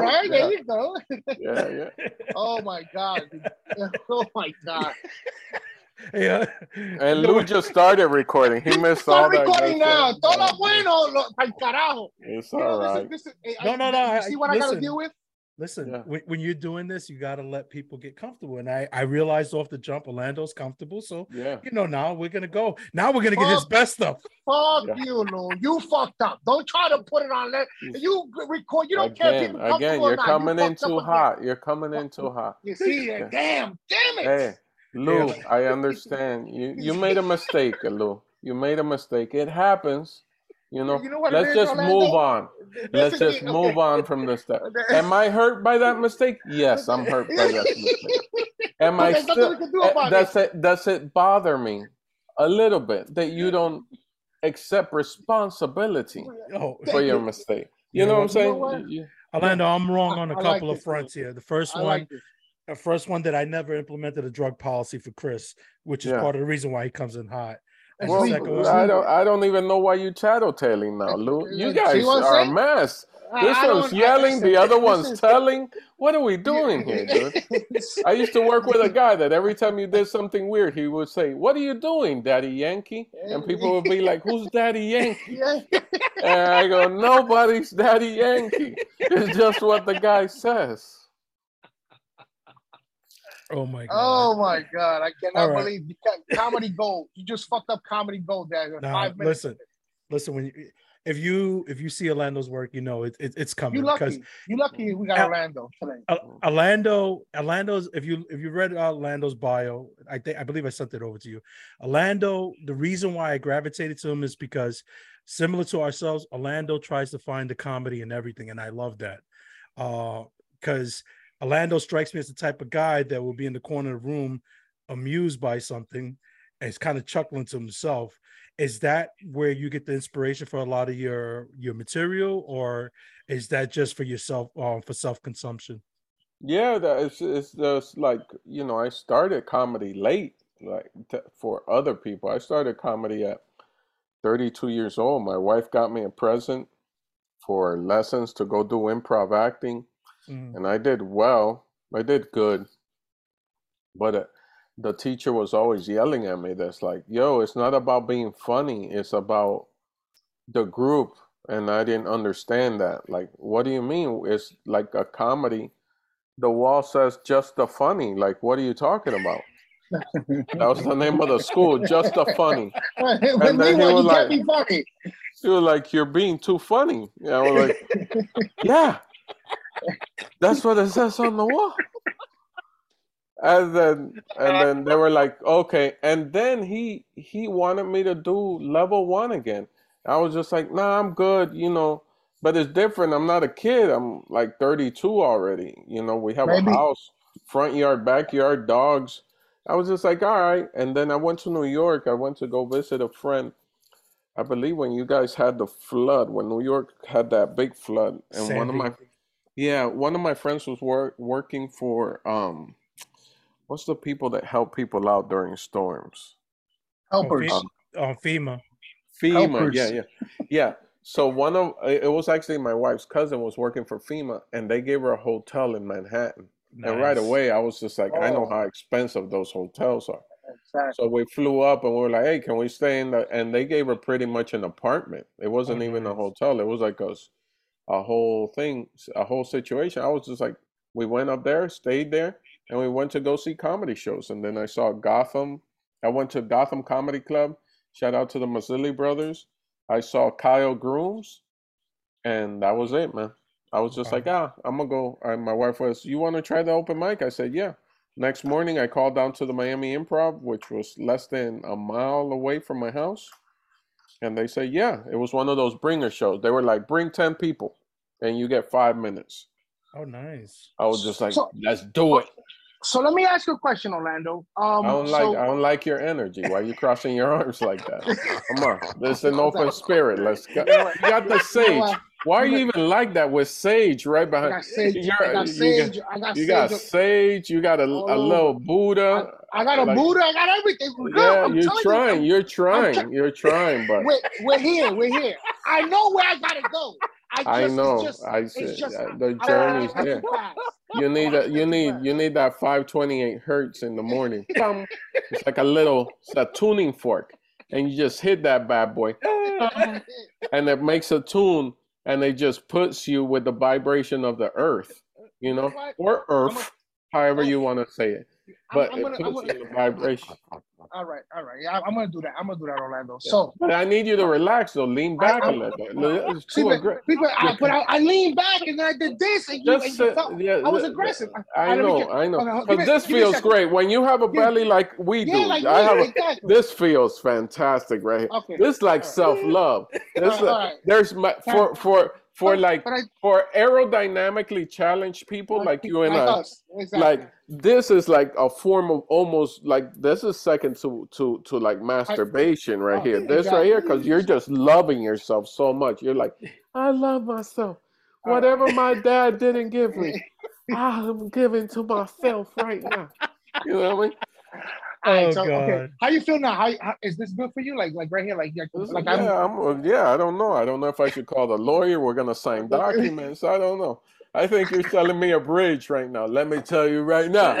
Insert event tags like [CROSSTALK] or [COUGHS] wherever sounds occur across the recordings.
now. right. Yeah. There you go. [LAUGHS] yeah, yeah. Oh my god. [LAUGHS] Oh my god. yeah. And Lou just started recording. He missed all Start that. recording now. Todo bueno. Lo, pa'l carajo. It's You know, all listen, right. listen, hey, No, I- no, eh, no, You I- see what I gotta listen. deal with? Listen, Yeah. when, when you're doing this, you got to let people get comfortable. And I, I realized off the jump, Orlando's comfortable. So, Yeah. you know, now we're going to go. Now we're going to get his best stuff. Fuck Yeah. you, Lou. You fucked up. Don't try to put it on there. You record. You don't care if Again, people comfortable again, you're not. You coming in fucked up too again. hot. You're coming in too hot. You see, Yeah. damn, damn it. Hey, Lou, I understand. You you made a mistake, Lou. You made a mistake. It happens. You know. You know what Let's is, just Orlando? move on. [LAUGHS] Let's just okay. move on from this stuff. [LAUGHS] Am I hurt by that mistake? Yes, I'm hurt by that [LAUGHS] mistake. Am I still? we can do eh, about Does it does it bother me a little bit that you don't accept responsibility Oh, for your mistake? You know what I'm You know saying? what? You- Orlando, I'm wrong on a I like couple this, of fronts here. The first I one, like the first one that I never implemented a drug policy for Chris, which is Yeah. part of the reason why he comes in hot. And Well, the Well, second one, I don't. I don't even know why you tattletaling now, Lou. [LAUGHS] You guys what I'm are a mess. This I one's yelling, the other [LAUGHS] one's telling. What are we doing here, dude? I used to work with a guy that every time you did something weird, he would say, "What are you doing, Daddy Yankee?" And people would be like, "Who's Daddy Yankee?" [LAUGHS] And I go, "Nobody's Daddy Yankee. It's just what the guy says." Oh my god. Oh my god! I cannot right. believe you comedy gold. You just fucked up comedy gold, Dad. Nah, Five minutes. listen, listen. When you, if you if you see Orlando's work, you know it, it it's coming You lucky. You lucky. We got Al- Orlando today. Al- Orlando, Orlando's. If you if you read uh, Orlando's bio, I think I believe I sent it over to you. Orlando. The reason why I gravitated to him is because, similar to ourselves, Orlando tries to find the comedy in everything, and I love that. Uh, because Orlando strikes me as the type of guy that will be in the corner of the room, amused by something, and is kind of chuckling to himself. Is that where you get the inspiration for a lot of your your material, or is that just for yourself, um, for self consumption? Yeah, that it's it's just like you know, I started comedy late, like for other people. I started comedy at 32 years old. My wife got me a present for lessons to go do improv acting, Mhm. and I did well. I did good, but uh, the teacher was always yelling at me. That's like, "Yo, it's not about being funny. It's about the group." And I didn't understand that. Like, what do you mean? It's like a comedy the wall says just the funny. Like, what are you talking about? [LAUGHS] That was the name of the school, just the funny. [LAUGHS] And then he was like- funny. She was like, You're being too funny. Yeah, I was like, [LAUGHS] Yeah. That's what it says on the wall. And then and then they were like, Okay. And then he he wanted me to do level one again. I was just like, nah, I'm good, you know. But it's different. I'm not a kid. I'm like 32 already. You know, we have Maybe- a house, front yard, backyard, dogs. I was just like, all right. And then I went to New York. I went to go visit a friend. I believe when you guys had the flood, when New York had that big flood, and one of my yeah, one of my friends was work, working for um, what's the people that help people out during storms? Helpers. Oh, On FEMA. FEMA, Helpers. yeah, yeah, yeah. So one of it was actually my wife's cousin was working for FEMA, and they gave her a hotel in Manhattan. And right away, I was just like, I know Oh. how expensive those hotels are. Exactly. So we flew up, and we were like, Hey, can we stay in the? And they gave her pretty much an apartment. It wasn't Oh, even a hotel. It was like a, s- a whole thing, a whole situation. I was just like, we went up there, stayed there, and we went to go see comedy shows. And then I saw Gotham. I went to Gotham Comedy Club. Shout out to the Mazzilli brothers. I saw Kyle Grooms, and that was it, man. I was just Wow. like, ah, I'm gonna go. And my wife was, you want to try the open mic? I said, yeah. Next morning, I called down to the Miami Improv, which was less than a mile away from my house. And they say, yeah, it was one of those bringer shows. They were like, bring 10 people and you get five minutes. Oh, nice. I was just like, So- let's do it. So let me ask you a question, Orlando. Um, I don't like so, I don't like your energy. Why are you crossing your arms like that? [LAUGHS] Come on. This is an [LAUGHS] open spirit. Let's go. You got the sage. Why are you even like that with sage right I behind? [LAUGHS] got sage. I got you sage. I got You got sage. You got a, a Oh. little Buddha. I got a like- Buddha. I got everything. Girl, Yeah, I'm you're trying. You, You're trying. try- You're trying, but we're, we're here. We're here. I know where I gotta go. I, just, I know. just- I said just- the I- I- journey's I- I- there. You need a, you need you need that 528 hertz in the morning. [LAUGHS] It's like a little it's a tuning fork, and you just hit that bad boy, [LAUGHS] and it makes a tune, and it just puts you with the vibration of the earth, you know, or earth, however oh. you want to say it. But I'm it gonna- I'm puts gonna- you in the vibration. All right, all right. Yeah, I'm gonna do that. I'm gonna do that, Orlando. So, But I need you to relax though. Lean back a I'm- little bit. See, too but, aggressive. people, I, but I, I leaned back and I did this, and you, and you felt, yeah, I was aggressive. I know, get- I know. okay, But me- this a feels great when you have a Yeah. belly like we do. yeah, like I have a, exactly. this feels fantastic right here. Okay. This like right. self love. This All right, all right. there's my, for for for But- like but I, for aerodynamically challenged people oh, like you and like I. us, exactly. Like this is like a form of almost like this is second to to to like masturbation right Oh, here. This right here because you're just loving yourself so much. You're like, [LAUGHS] I love myself. Whatever my dad didn't give me, [LAUGHS] I'm giving to myself right now. You know what I mean? All right, Oh, so, okay. How you feel now? How, how is this good for you? Like like right here, like like, This is- like I'm yeah, I'm, uh, yeah, I don't know. I don't know if I should call the lawyer. We're gonna sign [LAUGHS] documents. I don't know. I think you're selling me a bridge right now. Let me tell you right now.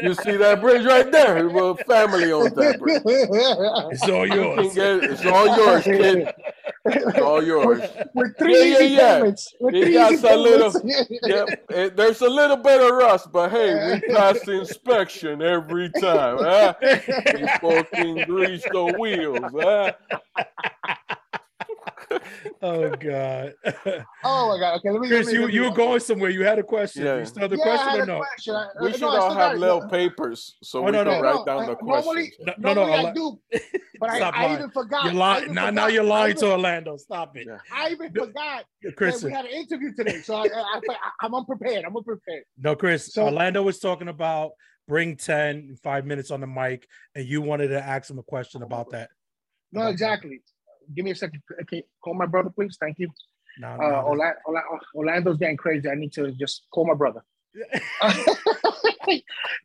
You see that bridge right there? Well, family owns that bridge. It's all You yours. get it's all yours, kid. It's all yours. with, with three Yeah, yeah, yeah. payments. With It three got a little- payments. [LAUGHS] Yep. It, there's a little bit of rust, but hey, we pass the inspection every time. Huh? We fucking grease the wheels. Huh? Oh God. Oh my god! Okay, let me. Chris, let me, you let you were going somewhere. You had a question. Yeah. You still have the yeah, question or no? question. I- We should no, all have got it. little papers so Oh, we no, can no, write no, down uh, the normally- questions. No, no, no. Normally I do, but I, I even forgot. You're lying. even Now, now you're lying even, to Orlando. Stop it, Yeah. I even forgot that Chris. we had an interview today, so I, I, I, I'm unprepared. I'm unprepared. No, Chris. So- Orlando was talking about bring 10, five minutes on the mic, and you wanted to ask him a question about that. No, exactly. Give me a second. Okay, call my brother, please. Thank you. No, Uh, no, Orla- Orla- Orlando's getting crazy. I need to just call my brother. [LAUGHS]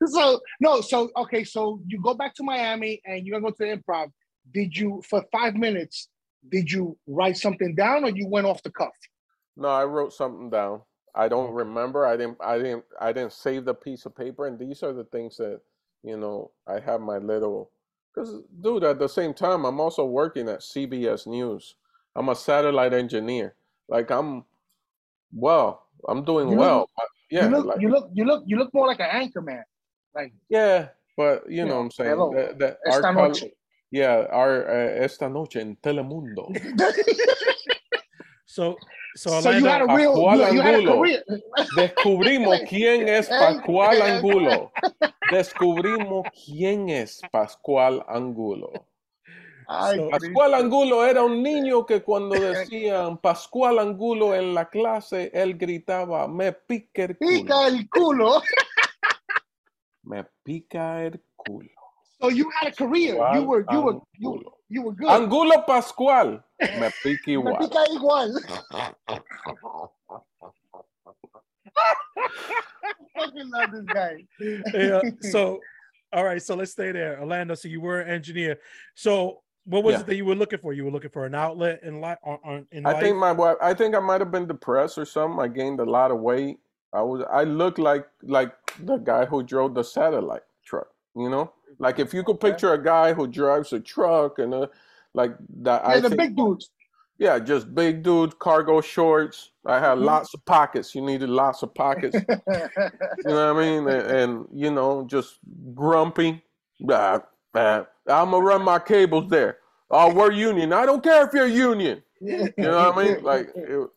so no, so okay, so you go back to Miami and you're gonna go to the improv. Did you for five minutes? Did you write something down or you went off the cuff? No, I wrote something down. I don't remember. I didn't. I didn't. I didn't save the piece of paper. And these are the things that you know. I have my little. Because, dude, at the same time, I'm also working at CBS News. I'm a satellite engineer. Like I'm, well, I'm doing You look- well. I- yeah, you look, like, you look, you look, you look more like an anchor man. Like yeah. But you know what I'm saying. hello. That, that esta our noche. yeah, our uh, esta noche en Telemundo. [LAUGHS] So, so so you had a real, Pascual you, you had a Angulo. Descubrimos [LAUGHS] quién es Pascual Angulo. Descubrimos quién es Pascual Angulo. Ay, So- Pascual Angulo era un niño que cuando decían Pascual Angulo en la clase, él gritaba, me pica el culo. pica el culo. [LAUGHS] Me pica el culo. So you had a career. You were, you were, you. You were good. Angulo Pascual. Me pica [LAUGHS] Me igual. pica igual. [LAUGHS] fucking love this guy. yeah, uh, [LAUGHS] so all right, so let's stay there. Orlando, so you were an engineer. So what was Yeah. it that you were looking for? You were looking for an outlet in life on, on in I life. think my wife. I think I might have been depressed or something. I gained a lot of weight. I was. I looked like like the guy who drove the satellite truck. You know, like if you could picture a guy who drives a truck and a, like that. Yeah, I the think, big dudes. yeah, just big dude, cargo shorts. I had Mhm. lots of pockets. You needed lots of pockets. you know what I mean? And, [LAUGHS] and, you know, just grumpy. Bah, bah. I'm gonna run my cables there. Oh, we're union. I don't care if you're union. You know what I mean? Like it,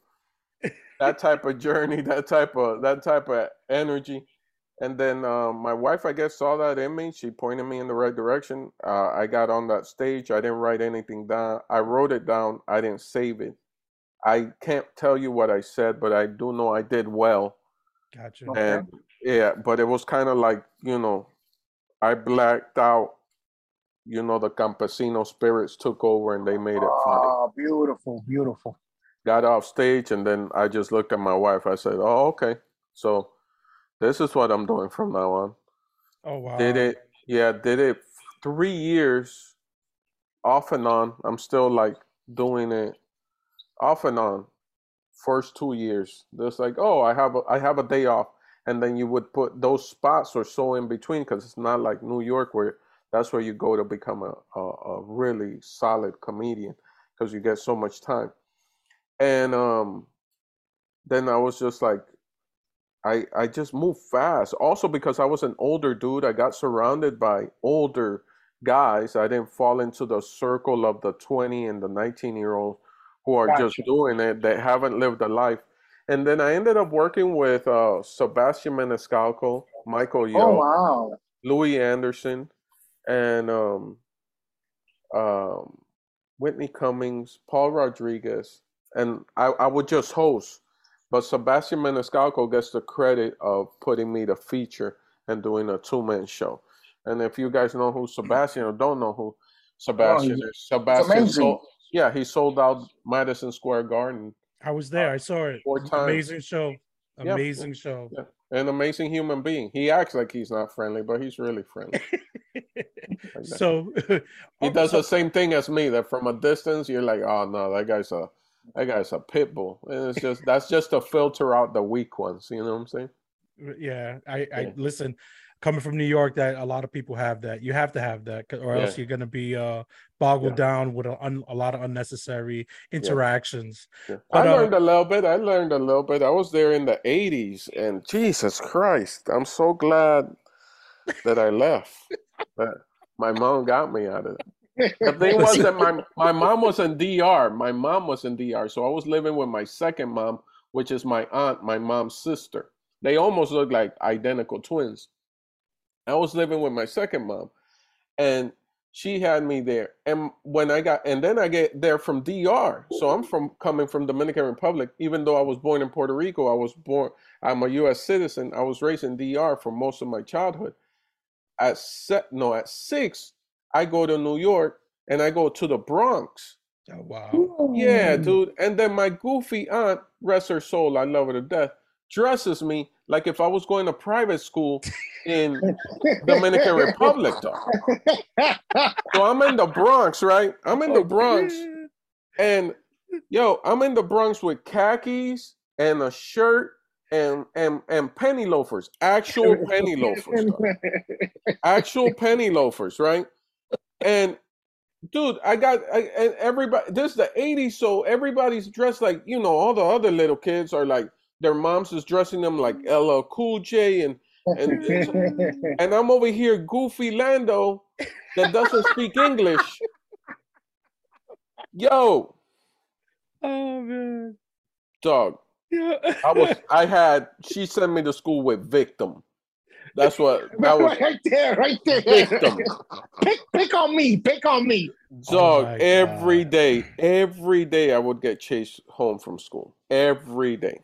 that type of journey, [LAUGHS] that type of that type of energy. And then um, my wife, I guess, saw that in me. She pointed me in the right direction. Uh, I got on that stage. I didn't write anything down. I wrote it down. I didn't save it. I can't tell you what I said, but I do know I did well. Gotcha. Okay. And yeah, but it was kind of like you know, I blacked out. You know, the campesino spirits took over and they made it funny Oh, beautiful, beautiful. got off stage and then I just looked at my wife. I said, "Oh, okay. So this is what I'm doing from now on." Oh wow. Did it? Yeah, did it 3 years off and on. I'm still like doing it off and on. first two years. There's like, oh, I have a, I have a day off, and then you would put those spots or so in between because it's not like New York where that's where you go to become a, a, a really solid comedian because you get so much time. And um, then I was just like, I I just moved fast. Also because I was an older dude, I got surrounded by older guys. I didn't fall into the circle of the 20 and the 19 year olds who are gotcha. just doing it that haven't lived a life. And then I ended up working with uh, Sebastian Maniscalco, Michael Yo, oh, wow. Louie Anderson, and um, um, Whitney Cummings, Paul Rodriguez, and I, I would just host. But Sebastian Maniscalco gets the credit of putting me the feature and doing a two man show. And if you guys know who Sebastian or don't know who Sebastian oh, is, Sebastian sold, yeah, he sold out Madison Square Garden. I was there. I saw it. Four times. Amazing show. Amazing yeah. show. Yeah. An amazing human being. He acts like he's not friendly, but he's really friendly. like [LAUGHS] so [LAUGHS] he does the same thing as me. That from a distance, you're like, oh no, that guy's a that guy's a pit bull. And it's just that's just to filter out the weak ones. You know what I'm saying? Yeah, I, I yeah. listen coming from New York that a lot of people have that. You have to have that, or else you're going to be uh, boggled yeah. down with a, un, a, lot of unnecessary interactions. Yeah. But, I uh, learned uh, a little bit. I learned a little bit. I was there in the '80s, and Jesus Christ, I'm so glad that I left. that my mom got me out of it. The [LAUGHS] thing was that my my mom was in DR. My mom was in DR, so I was living with my second mom, which is my aunt, my mom's sister. They almost look like identical twins. I was living with my second mom, and she had me there. And when I got, and then I get there from DR. So I'm from coming from Dominican Republic. Even though I was born in Puerto Rico, I was born. I'm a U.S. citizen. I was raised in DR for most of my childhood. At set, no, at six, I go to New York and I go to the Bronx. Oh, wow. Yeah, dude. And then my goofy aunt, rest her soul, I love her to death, dresses me like if I was going to private school in Dominican Republic, though. So I'm in the Bronx, right? I'm in the oh, Bronx, and yo, I'm in the Bronx with khakis and a shirt and and and penny loafers, actual penny loafers, [LAUGHS] actual penny loafers, right? And dude, I got I, and everybody. This is the '80s, so everybody's dressed like you know. All the other little kids are like their moms is dressing them like LL Cool J and and [LAUGHS] and I'm over here goofy Lando that doesn't speak English. Yo. Oh man. Dog. Yeah. I was [LAUGHS] I had she sent me to school with victim. That's what [LAUGHS] that was right there, right there. Victim. [LAUGHS] pick pick on me, pick on me. Dog, oh every day, every day I would get chased home from school. Every day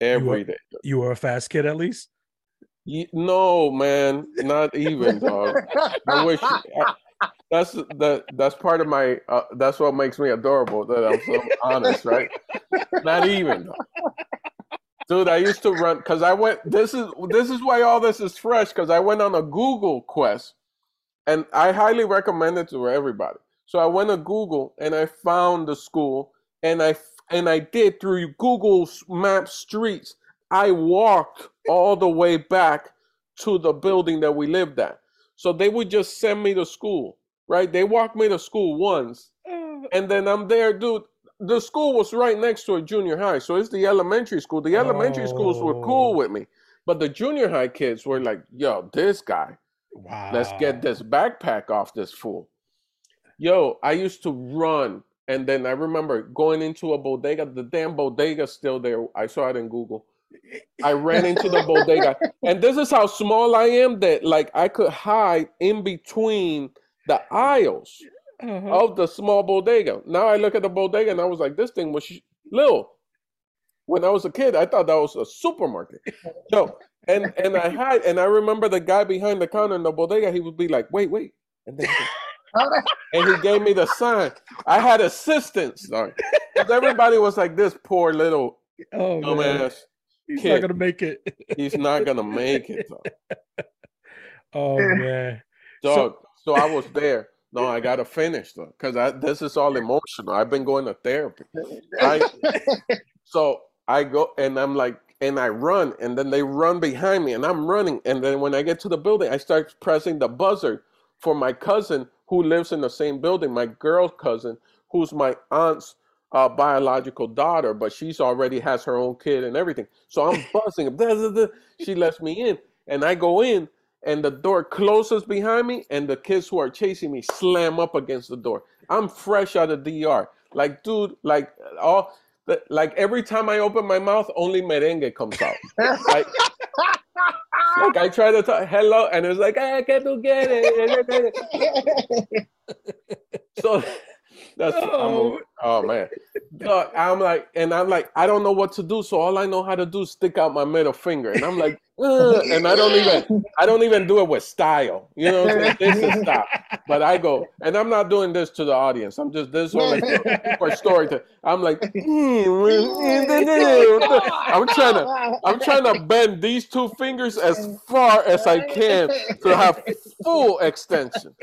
every you were, day. You were a fast kid at least. no, man, not even, dog. I wish. I, that's the that's part of my. Uh, that's what makes me adorable. That I'm so honest, right? Not even. Dude, I used to run because I went. This is this is why all this is fresh because I went on a Google quest, and I highly recommend it to everybody. So I went to Google and I found the school, and I and I did through Google Map streets. I walked all the way back to the building that we lived at. So they would just send me to school, right? They walked me to school once, mm. and then I'm there, dude. The school was right next to a junior high, so it's the elementary school. The elementary oh. schools were cool oh. with me, but the junior high kids were like, "Yo, this guy, wow. let's get this backpack off this fool." Yo, I used to run and then I remember going into a bodega. The damn bodega's still there. I saw it in Google. I ran into the bodega, [LAUGHS] and this is how small I am that like I could hide in between the aisles uh-huh. of the small bodega. Now I look at the bodega and I was like, this thing was little. When I was a kid, I thought that was a supermarket. [LAUGHS] So and and I had and I remember the guy behind the counter in the bodega. He would be like, wait, wait, and then [LAUGHS] and he gave me the sign. I had assistance, sorry. Everybody was like, "This poor little oh, dumbass He's kid. not gonna make it. He's not gonna make it." [LAUGHS] oh man, dog. So, so I was there. No, I gotta finish though, because this is all emotional. I've been going to therapy. I, So I go and I'm like, and I run, and then they run behind me, and I'm running, and then when I get to the building, I start pressing the buzzer for my cousin who lives in the same building, my girl cousin, who's my aunt's uh, biological daughter, but she's already has her own kid and everything. So I'm buzzing. [LAUGHS] She lets me in, and I go in, and the door closes behind me, and the kids who are chasing me slam up against the door. I'm fresh out of DR. Like, dude, like all like every time I open my mouth, only merengue comes out. like, [LAUGHS] like I try to talk hello, and it's like, I can't do get it. [LAUGHS] [LAUGHS] so that's oh. oh man. So I'm like, and I'm like, I don't know what to do. So all I know how to do is stick out my middle finger, and I'm like, [LAUGHS] and I don't even I don't even do it with style. You know, this is stop. But I go, and I'm not doing this to the audience. I'm just this only for story. To, I'm like, mm, mm, mm, I'm trying to I'm trying to bend these two fingers as far as I can to have full extension,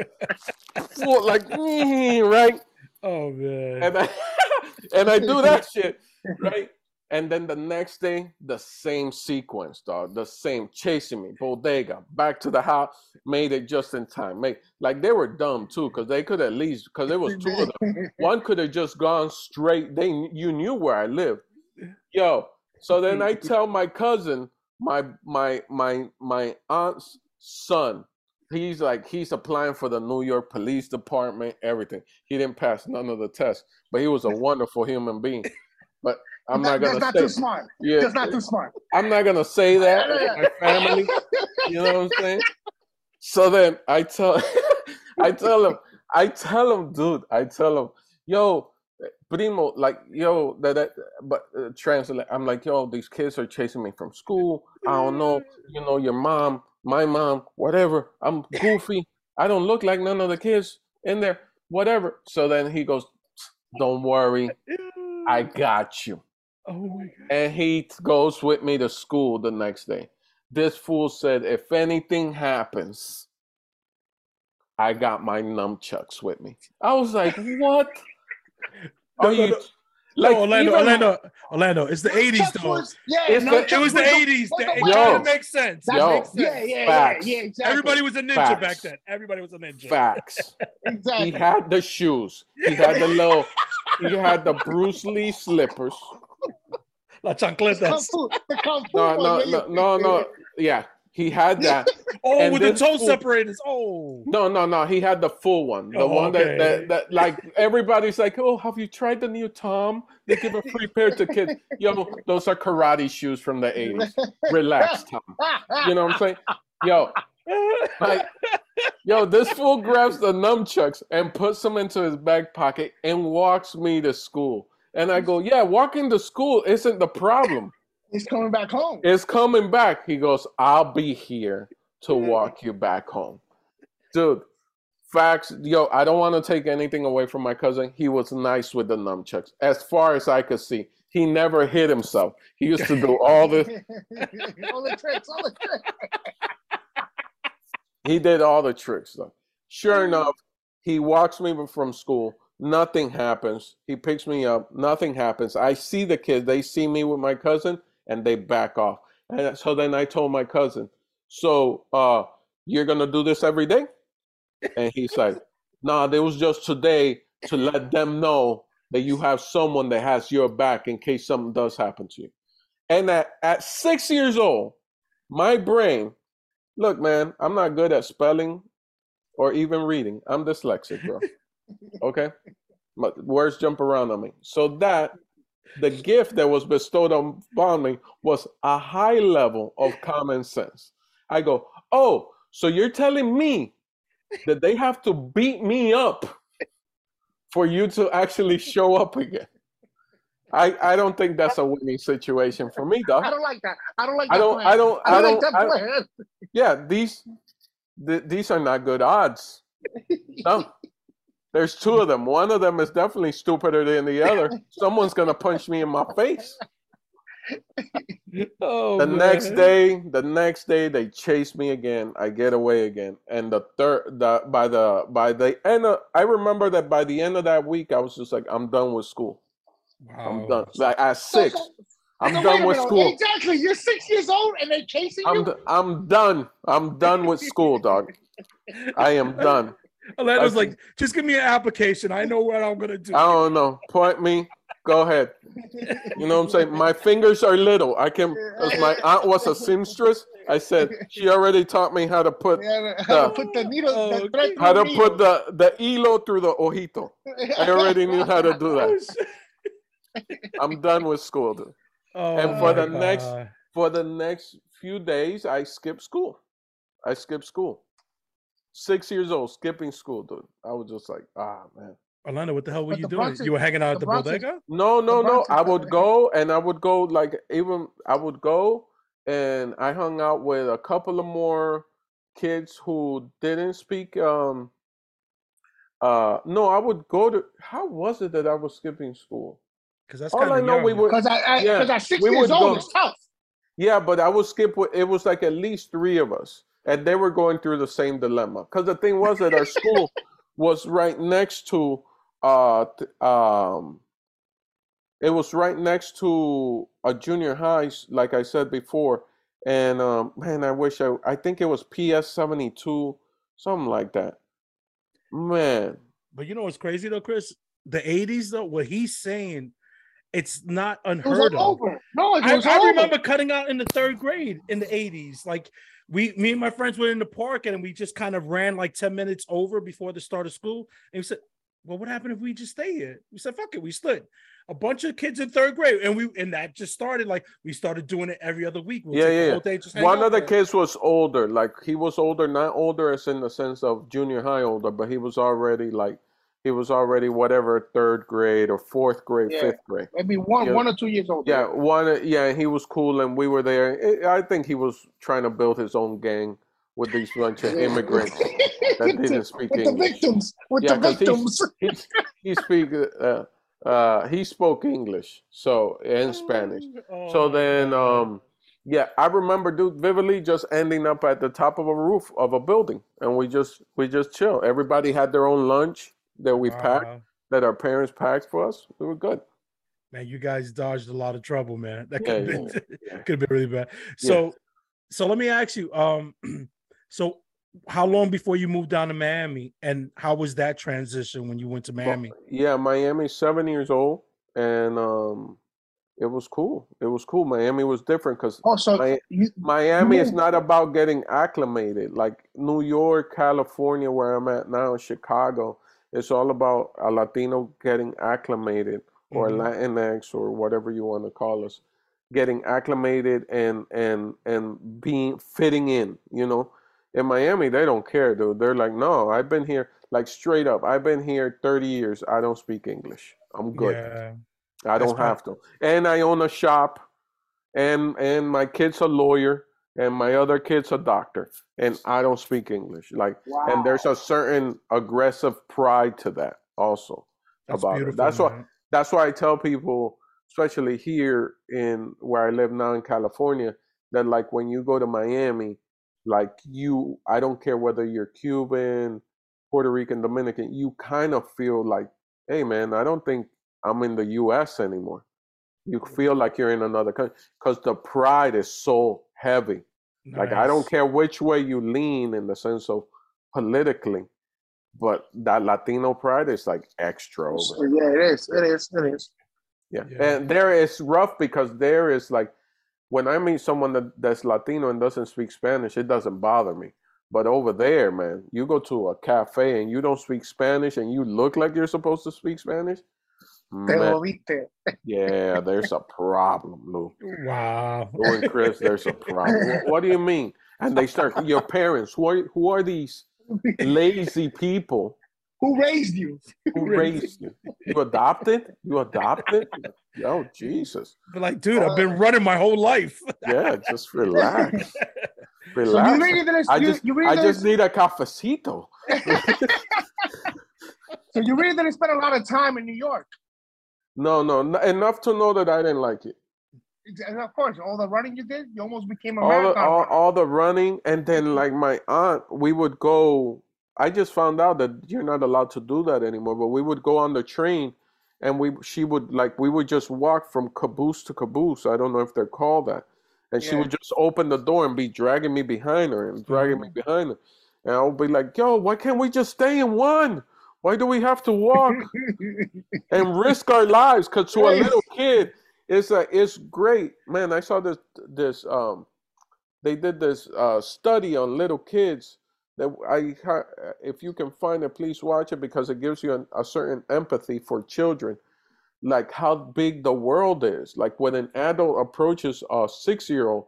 full like right. Oh man. And I [LAUGHS] and I do that shit right and then the next day, the same sequence, dog. The same chasing me, bodega, back to the house, made it just in time. Made like they were dumb too, because they could at least because there was two of them. [LAUGHS] One could have just gone straight. They you knew where I lived. Yo. So then I tell my cousin, my my my my aunt's son, he's like he's applying for the New York Police Department, everything. He didn't pass none of the tests, but he was a wonderful human being. But I'm not gonna. That's not too smart. Yeah, that's not too smart. I'm not gonna say that [LAUGHS] my family. You know what I'm saying? So then I tell, [LAUGHS] I tell him, I tell him, dude, I tell him, yo, primo, like, yo, that, that but uh, translate. I'm like, yo, these kids are chasing me from school. I don't know, you know, your mom, my mom, whatever. I'm [LAUGHS] goofy. I don't look like none of the kids in there, whatever. So then he goes, don't worry, I got you. Oh my god. And he goes with me to school the next day. This fool said, if anything happens, I got my nunchucks with me. I was like, what? [LAUGHS] Are no, you no. Like no, Orlando, even, Orlando, Orlando. It's the '80s though. Was, yeah, it's the, it was the '80s. The, yo, it makes sense. Yo, makes sense. Yeah, yeah, Facts. yeah, yeah. Exactly. Everybody was a ninja Facts. back then. Everybody was a ninja. Facts. [LAUGHS] exactly. He had the shoes. He had the little. he had the Bruce Lee slippers. La chancletas. No, no, no, no, no. Yeah, he had that. [LAUGHS] oh, with the toe full, separators. Oh. No, no, no. He had the full one. The oh, one okay. that, that, that, like, everybody's like, oh, have you tried the new Tom? They give a free pair to kids. Yo, those are karate shoes from the 80s. Relax, Tom. You know what I'm saying? Yo, like, yo, this fool grabs the nunchucks and puts them into his back pocket and walks me to school. And I go, yeah, walking to school isn't the problem. He's coming back home. It's coming back. He goes, I'll be here to walk you back home. Dude, facts. Yo, I don't want to take anything away from my cousin. He was nice with the nunchucks. As far as I could see, he never hit himself. He used to do all the [LAUGHS] all the tricks, all the tricks. [LAUGHS] he did all the tricks though. Sure enough, he walks me from school. Nothing happens. He picks me up. Nothing happens. I see the kids. They see me with my cousin and they back off. And so then I told my cousin, "So uh, you're gonna do this every day?" And he's like, "Nah, it was just today to let them know that you have someone that has your back in case something does happen to you." And at, at six years old, my brain, look, man, I'm not good at spelling or even reading. I'm dyslexic, bro. Okay, words jump around on me. So that the gift that was bestowed upon me was a high level of common sense. I go, oh, so you're telling me that they have to beat me up for you to actually show up again? I, I don't think that's a winning situation for me, though. I don't like that. I don't like. I don't. Plan. I don't. I don't. I don't, like that plan. yeah, these th- these are not good odds. [LAUGHS] No. There's two of them. One of them is definitely stupider than the other. [LAUGHS] Someone's gonna punch me in my face. [LAUGHS] oh, the man. next day, the next day they chase me again. I get away again, and the third, the by the by the end of, I remember that by the end of that week, I was just like, I'm done with school. I'm done. Like at six, So- I'm so done with minute, school. Exactly. You're six years old and they're chasing I'm you. d- I'm done. I'm done with school, dog. I am done. [LAUGHS] Orlando's I like, just give me an application. I know what I'm gonna do. I don't know. Point me. Go ahead. You know what I'm saying? My fingers are little. I can. As my aunt was a seamstress, I said she already taught me how to put Yeah, how to put the needle, Oh, the thread how to through put the the hilo through the ojito. I already knew how to do Oh, that. I'm done with school. Dude. Oh, And for the my next- For the next few days, I skipped school. I skipped school. Six years old, skipping school, dude. I was just like, ah, man. Orlando, what the hell were But you doing? Bronx you were hanging out at the the bodega? No, no, The no. Bronx I would go and I would go like even I would go and I hung out with a couple of more kids who didn't speak um uh no, I would go to how was it that I was skipping school? Because that's All kind I of know, young. we would Because I, I, Yeah, cause at six we years old, go- it's tough. Yeah, but I would skip with it was like at least three of us. And they were going through the same dilemma. Because the thing was that our school [LAUGHS] was right next to uh th- um it was right next to a junior high, like I said before. And um man, I wish I I think it was PS seventy two, something like that. Man. But you know what's crazy though, Chris? The 80s though, what he's saying, it's not It was unheard all of. over. No, it I, was I remember cutting out in the third grade in the 80s. Like we me and my friends were in the park and we just kind of ran like 10 minutes over before the start of school. And we said, Well, what happened if we just stay here? We said, fuck it, we stood. A bunch of kids in third grade, and we and that just started like we started doing it every other week. We'll Yeah, yeah, day, just One of the there. kids was older, like he was older, not older as in the sense of junior high older, but he was already like he was already whatever third grade or fourth grade, Yeah. fifth grade. Maybe one, Yeah. one or two years old. Yeah, one. Yeah, he was cool, and we were there. I I think he was trying to build his own gang with these bunch of immigrants [LAUGHS] that didn't speak with the victims. With Yeah, the victims. He he speak uh, uh he spoke English, so and Spanish. Oh So then, um, yeah, I remember, dude, vividly just ending up at the top of a roof of a building, and we just we just chill. Everybody had their own lunch that we packed, Wow. that our parents packed for us. We were good. man, you guys dodged a lot of trouble, man. [LAUGHS] That Yeah, could have been yeah. could have been really bad. So, so let me ask you, um, [CLEARS THROAT] so how long before you moved down to Miami, and how was that transition when you went to Well, Miami? yeah, Miami's seven years old, and um, it was cool. It was cool. Miami was different because Oh, so Mi- you, Miami is not about getting acclimated. Like New York, California, where I'm at now, Chicago, it's all about a Latino getting acclimated or Mhm. Latinx or whatever you want to call us, getting acclimated and and and being fitting in. You know, in Miami, they don't care, dude. They're like, no, I've been here, like straight up, I've been here 30 years. I don't speak English. I'm good. Yeah, I don't fine. have to. And I own a shop and and my kid's a lawyer and my other kid's a doctor and I don't speak English. Like wow. and there's a certain aggressive pride to that also that's about it. That's why that's why I tell people, especially here in where I live now in California, that like when you go to Miami, like you I don't care whether you're Cuban, Puerto Rican, Dominican, you kind of feel like, hey man, I don't think I'm in the US anymore. You feel like you're in another country because the pride is so heavy. Like I don't care which way you lean in the sense of politically, but that Latino pride is like extra over. yeah, it is. It is. It is. Yeah. Yeah. And there is rough because there is like when I meet someone that, that's Latino and doesn't speak Spanish, it doesn't bother me. But over there, man, you go to a cafe and you don't speak Spanish and you look like you're supposed to speak Spanish. Te Man, jodiste. yeah, there's a problem, Lou. Wow. Lou and Chris, there's a problem. What, what do you mean? And they start your parents. Who are who are these lazy people Who raised you? who raised you? You adopted? You adopted? Oh Jesus. But like, dude, I've been oh. running my whole life. Yeah, just relax. So Relax. you really didn't. I you, just, you really I just need a cafecito. [LAUGHS] so you really didn't spend a lot of time in New York. No, no, n- enough to know that I didn't like it. And of course, all the running you did, you almost became a All the, all, all the running, and then like my aunt, we would go. I just found out that you're not allowed to do that anymore. But we would go on the train, and we she would like we would just walk from caboose to caboose. I don't know if they're called that, and she would just open the door and be dragging me behind her and dragging me mm. behind her, and I would be like, "Yo, why can't we just stay in one? Why do we have to walk [LAUGHS] and risk our lives?" Because to a little kid, it's a it's great, man. I saw this this um, they did this uh study on little kids that I ha- if you can find it, please watch it because it gives you an, a certain empathy for children, like how big the world is. Like when an adult approaches a six-year-old,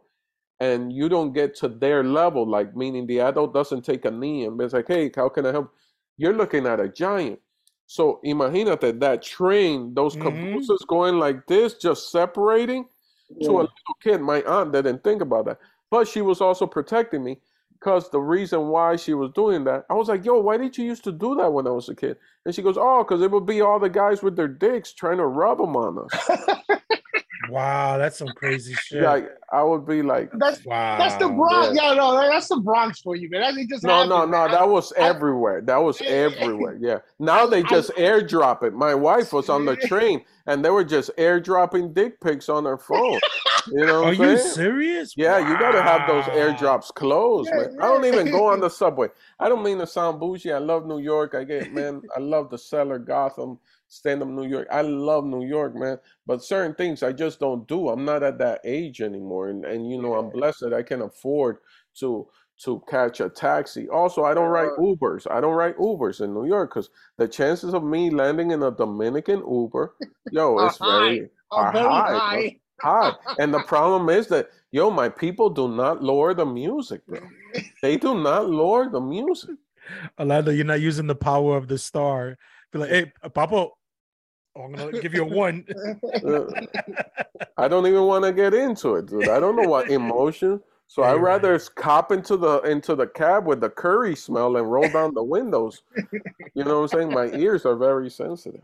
and you don't get to their level, like meaning the adult doesn't take a knee and be like, "Hey, how can I help?" You're looking at a giant. So imagínate that that train, those Mhm. cabooses going like this, just separating to a little kid. My aunt didn't think about that, but she was also protecting me because the reason why she was doing that, I was like, "Yo, why did you used to do that when I was a kid?" And she goes, "Oh, because it would be all the guys with their dicks trying to rub them on us." [LAUGHS] Wow, that's some crazy shit. Like I would be like, That's wow. that's the Bronx. Yeah, no, that's the Bronx for you, man. That's it just No, no, happened, no. man. That was I- everywhere. That was everywhere. Yeah. Now they I- just airdrop it. My wife was on the [LAUGHS] train and they were just airdropping dick pics on her phone. [LAUGHS] You know Are you serious? Yeah, you got to have those airdrops closed, Yeah, man. I don't even go on the [LAUGHS] subway. I don't mean to sound bougie. I love New York. I get, man, I love the cellar, Gotham, stand up New York. I love New York, man. But certain things I just don't do. I'm not at that age anymore. And, and you know, I'm blessed that I can afford to to catch a taxi. Also, I don't write Ubers. I don't write Ubers in New York because the chances of me landing in a Dominican Uber, yo, it's very Oh, are very high, high. High. [LAUGHS] And the problem is that, yo, my people do not lower the music, bro. They do not lower the music. Orlando, you're not using the power of the star. Be like, hey, Papa, I'm gonna give you a one. Uh, I don't even want to get into it, dude. I don't know what emotion. So Yeah, I'd rather right. cop into the into the cab with the curry smell and roll down the windows. You know what I'm saying? My ears are very sensitive.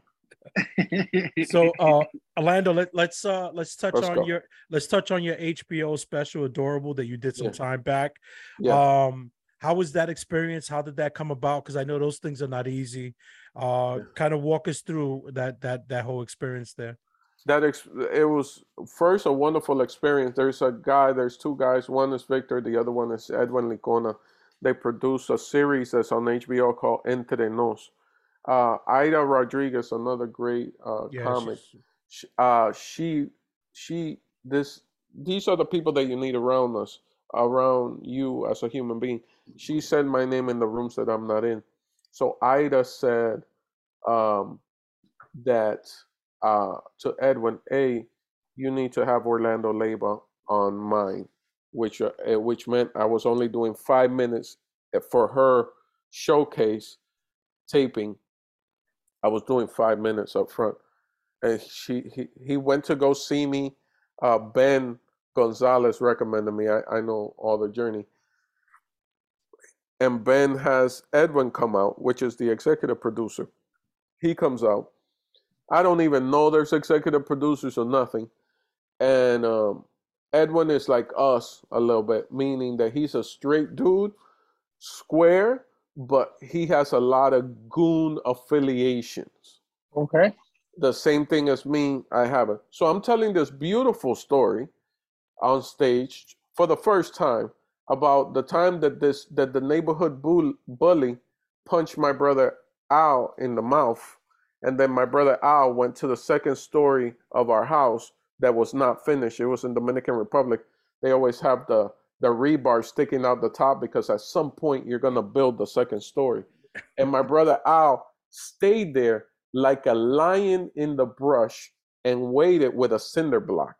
So [LAUGHS] uh Orlando, let, let's uh let's touch Let's on go. your let's touch on your HBO special Adorable that you did some Yeah. time back. Yeah. Um how was that experience? How did that come about? Because I know those things are not easy. Uh Yeah. kind of walk us through that that that whole experience there. that ex- it was first a wonderful experience. There's a guy, there's two guys. One is Victor, the other one is Edwin Licona. They produce a series that's on HBO called Entre Nos. Uh, Ida Rodriguez, another great uh, Yeah, comic. she's- Uh, she, she, this, these are the people that you need around us, around you as a human being. She said my name in the rooms that I'm not in. So Ida said um, that uh, to Edwin, A, you need to have Orlando Leyba on mine, which uh, eh, which meant I was only doing five minutes eh, for her showcase taping. I was doing five minutes up front, and she he, he went to go see me. Uh, ben Gonzalez recommended me. I, I know all the journey. And Ben has Edwin come out, which is the executive producer. He comes out. I don't even know there's executive producers or nothing. And um, Edwin is like us a little bit, meaning that he's a straight dude, square, but he has a lot of goon affiliations. Okay. The same thing as me, I have it. So I'm telling this beautiful story on stage for the first time about the time that this that the neighborhood bull, bully punched my brother Al in the mouth, and then my brother Al went to the second story of our house that was not finished. It was in the Dominican Republic. They always have the the rebar sticking out the top because at some point you're gonna build the second story. And my brother Al stayed there like a lion in the brush and waited with a cinder block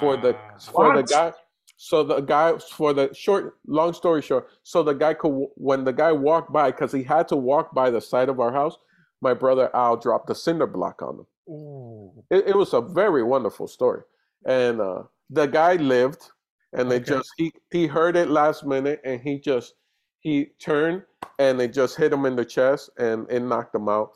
for the Wow. for the guy so the guy for the short long story short so the guy could when the guy walked by because he had to walk by the side of our house my brother al dropped a cinder block on him Ooh. it, it was a very wonderful story and uh the guy lived and they Okay. just he he heard it last minute and he just he turned and it just hit him in the chest and it knocked him out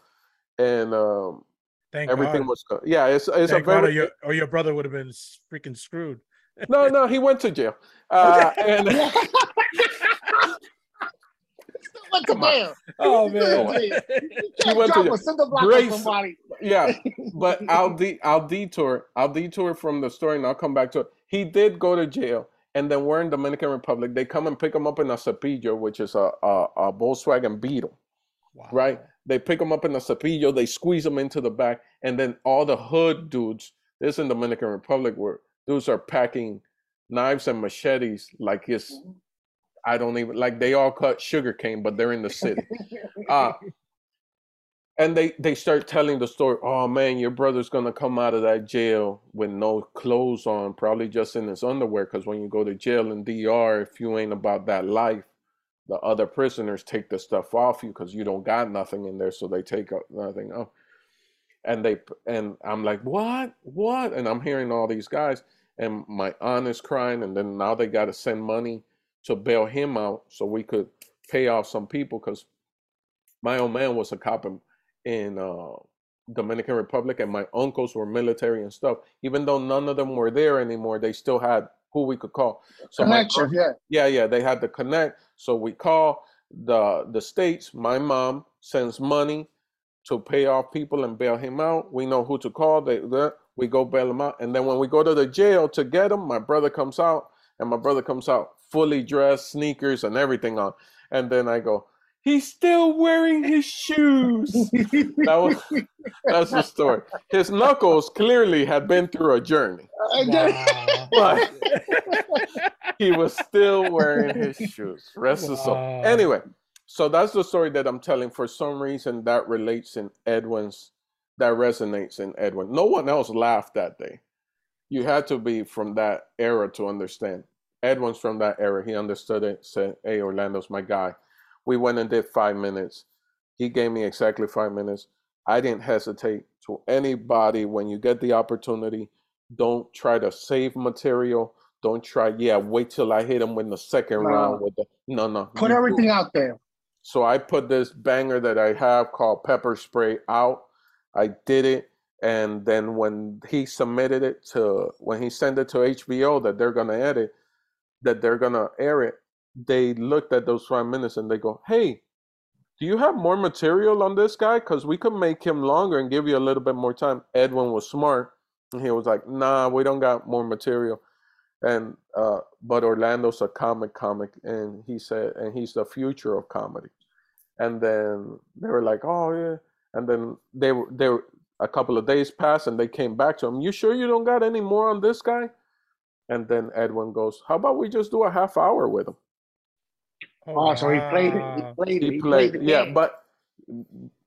and um Thank everything God. was good. yeah it's it's Thank a God, or very your or your brother would have been freaking screwed. no no he went to jail uh [LAUGHS] and [LAUGHS] [LAUGHS] went to Come jail. Oh man. to He can't went to drop jail. a cinder on Grace- somebody. yeah, but I'll de- I'll detour. I'll detour from the story, and I'll come back to it. He did go to jail, and then we're in Dominican Republic. They come and pick him up in a Cepillo, which is a a, a Volkswagen Beetle. Wow. right? They pick him up in a cepillo, they squeeze him into the back, and then all the hood dudes, this in Dominican Republic, where dudes are packing knives and machetes like it's, I don't even like they all cut sugar cane, but they're in the city. [LAUGHS] Uh, and they they start telling the story. Oh man, your brother's gonna come out of that jail with no clothes on, probably just in his underwear. Because when you go to jail in DR, if you ain't about that life, the other prisoners take the stuff off you because you don't got nothing in there, so they take nothing off. And they and I'm like, what, what? And I'm hearing all these guys, and my aunt is crying, and then now they got to send money to bail him out so we could pay off some people because my old man was a cop in, in uh, Dominican Republic, and my uncles were military and stuff. Even though none of them were there anymore, they still had who we could call. So Connection, aunt- yeah. yeah, yeah, they had to connect. So we call the the states. My mom sends money to pay off people and bail him out. We know who to call. They, they we go bail him out, and then when we go to the jail to get him, my brother comes out, and my brother comes out fully dressed, sneakers and everything on, and then I go, he's still wearing his shoes. [LAUGHS] that was that's the story. His knuckles clearly had been through a journey, And Wow. [LAUGHS] but he was still wearing his shoes. Rest his soul. Anyway, so that's the story that I'm telling. For some reason, that relates in Edwin's, that resonates in Edwin. No one else laughed that day. You had to be from that era to understand. Edwin's from that era. He understood it. Said, "Hey, Orlando's my guy." We went and did five minutes. He gave me exactly five minutes. I didn't hesitate to anybody when you get the opportunity. Don't try to save material. Don't try, yeah, wait till I hit him in the second No. round with the no no. Put you do everything out there. so I put this banger that I have called Pepper Spray out. I did it. And then when he submitted it to, when he sent it to HBO that they're going to edit, that they're going to air it, they looked at those five minutes and they go, hey, do you have more material on this guy? Because we could make him longer and give you a little bit more time. Edwin was smart. And he was like, nah, we don't got more material and uh but Orlando's a comic comic and he said and he's the future of comedy and then they were like oh yeah and then they were they were a couple of days passed and they came back to him you sure you don't got any more on this guy and then Edwin goes how about we just do a half hour with him Oh, so he played it. He wow. played it. he He played played the yeah game. but